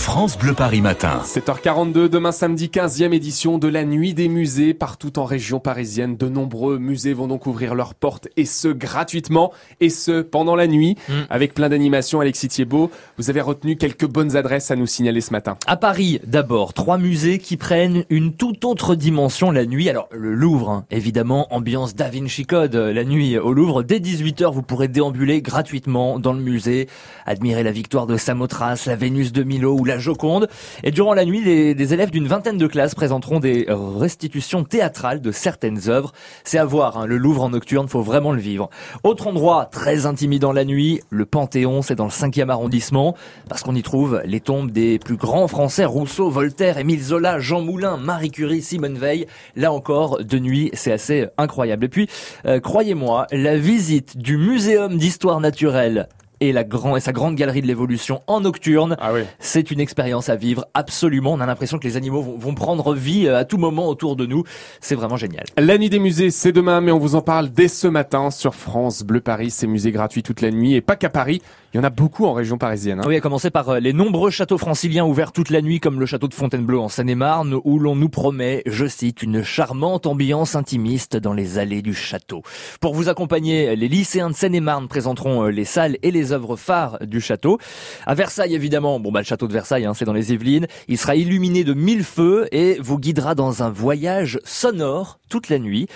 France Bleu Paris Matin. 7h42, demain samedi 15e édition de la Nuit des musées partout en région parisienne. De nombreux musées vont donc ouvrir leurs portes et ce gratuitement et ce pendant la nuit Mm. avec plein d'animations. Alexis Thiebaud, vous avez retenu quelques bonnes adresses à nous signaler ce matin. À Paris, d'abord, trois musées qui prennent une toute autre dimension la nuit. Alors, le Louvre, hein, évidemment, ambiance Da Vinci Code, euh, la nuit au Louvre. Dès 18h, vous pourrez déambuler gratuitement dans le musée, admirer la victoire de Samothrace, la Vénus de Milo ou la Joconde. Et durant la nuit, les- des élèves d'une vingtaine de classes présenteront des restitutions théâtrales de certaines œuvres. C'est à voir, hein, le Louvre en nocturne, faut vraiment le vivre. Autre endroit très intimidant la nuit, le Panthéon, c'est dans le 5e arrondissement, parce qu'on y trouve les tombes des plus grands Français, Rousseau, Voltaire, Émile Zola, Jean Moulin, Marie Curie, Simone Veil. Là encore, de nuit, c'est assez incroyable. Et puis, euh, croyez-moi, la visite du Muséum d'histoire naturelle et, la grand, et sa grande galerie de l'évolution en nocturne, Ah oui. c'est une expérience à vivre absolument. On a l'impression que les animaux vont, vont prendre vie euh, à tout moment autour de nous. C'est vraiment génial. La nuit des musées, c'est demain, mais on vous en parle dès ce matin sur France Bleu Paris. Ces musées gratuits toute la nuit et pas qu'à Paris. Il y en a beaucoup en région parisienne. hein. Oui, à commencer par euh, les nombreux châteaux franciliens ouverts toute la nuit, comme le château de Fontainebleau en Seine-et-Marne, où l'on nous promet, je cite, une charmante ambiance intimiste dans les allées du château. Pour vous accompagner, les lycéens de Seine-et-Marne présenteront euh, les salles et les œuvres phares du château. À Versailles, évidemment, bon bah le château de Versailles, hein, c'est dans les Yvelines. Il sera illuminé de mille feux et vous guidera dans un voyage sonore toute la nuit.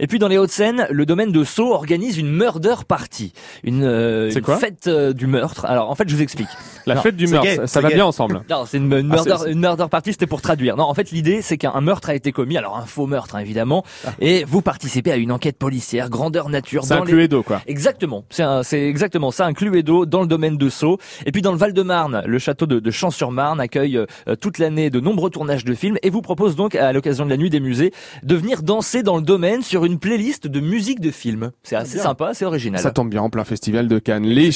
Et puis dans les Hauts-de-Seine, le domaine de Sceaux organise une murder party, une, euh, une quoi? fête euh, du meurtre. Alors en fait, je vous explique. La Non, fête du meurtre, gay, ça, va gay. bien ensemble. Non, c'est une, une Ah, murder, une murder party, c'était pour traduire. Non, en fait, l'idée, c'est qu'un murtre a été commis, alors un faux meurtre, hein, évidemment, et vous participez à une enquête policière, grandeur nature, C'est un les... Cluedo, quoi. Exactement, c'est un- c'est exactement ça, un Cluedo dans le domaine de Sceaux. Et puis dans le Val-de-Marne, le château de, de Champs-sur-Marne accueille euh, toute l'année de nombreux tournages de films et vous propose donc, à l'occasion de la nuit des musées, de venir danser dans le domaine sur une playlist de musique de films. C'est assez sympa, c'est original. Ça tombe bien en plein festival de Cannes. Les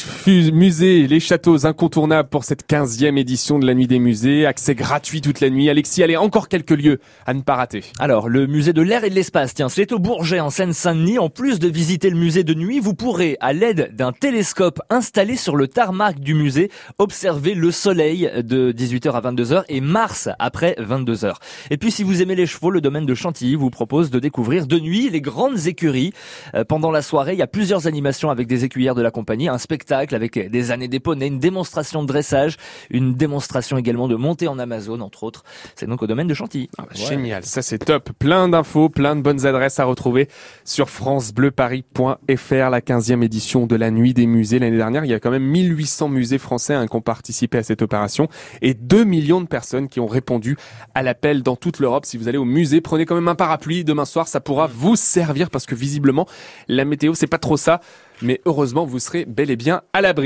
musées, les châteaux incontournables pour cette 15e édition de la Nuit des musées. Accès gratuit toute la nuit. Alexis, allez, encore quelques lieux à ne pas rater. Alors, le musée de l'air et de l'espace, tiens, c'est au Bourget, en Seine-Saint-Denis. En plus de visiter le musée de nuit, vous pourrez, à l'aide d'un télescope installé sur le tarmac du musée, observer le soleil de 18h à 22h et Mars après 22h. Et puis, si vous aimez les chevaux, le domaine de Chantilly vous propose de découvrir de nuit les grandes écuries. Euh, pendant la soirée, il y a plusieurs animations avec des écuyères de la compagnie, un spectacle avec des années d'éponée, une démonstration de dressage, une démonstration également de montée en Amazon, entre autres. C'est donc au domaine de Chantilly. Ah bah, Génial, ça c'est top. Plein d'infos, plein de bonnes adresses à retrouver sur francebleuparis.fr, la 15e édition de la Nuit des musées. L'année dernière, il y a quand même 1800 musées français hein, qui ont participé à cette opération et 2 millions de personnes qui ont répondu à l'appel dans toute l'Europe. Si vous allez au musée, prenez quand même un parapluie demain soir, ça pourra vous servir parce que visiblement, la météo, c'est pas trop ça. Mais heureusement, vous serez bel et bien à l'abri.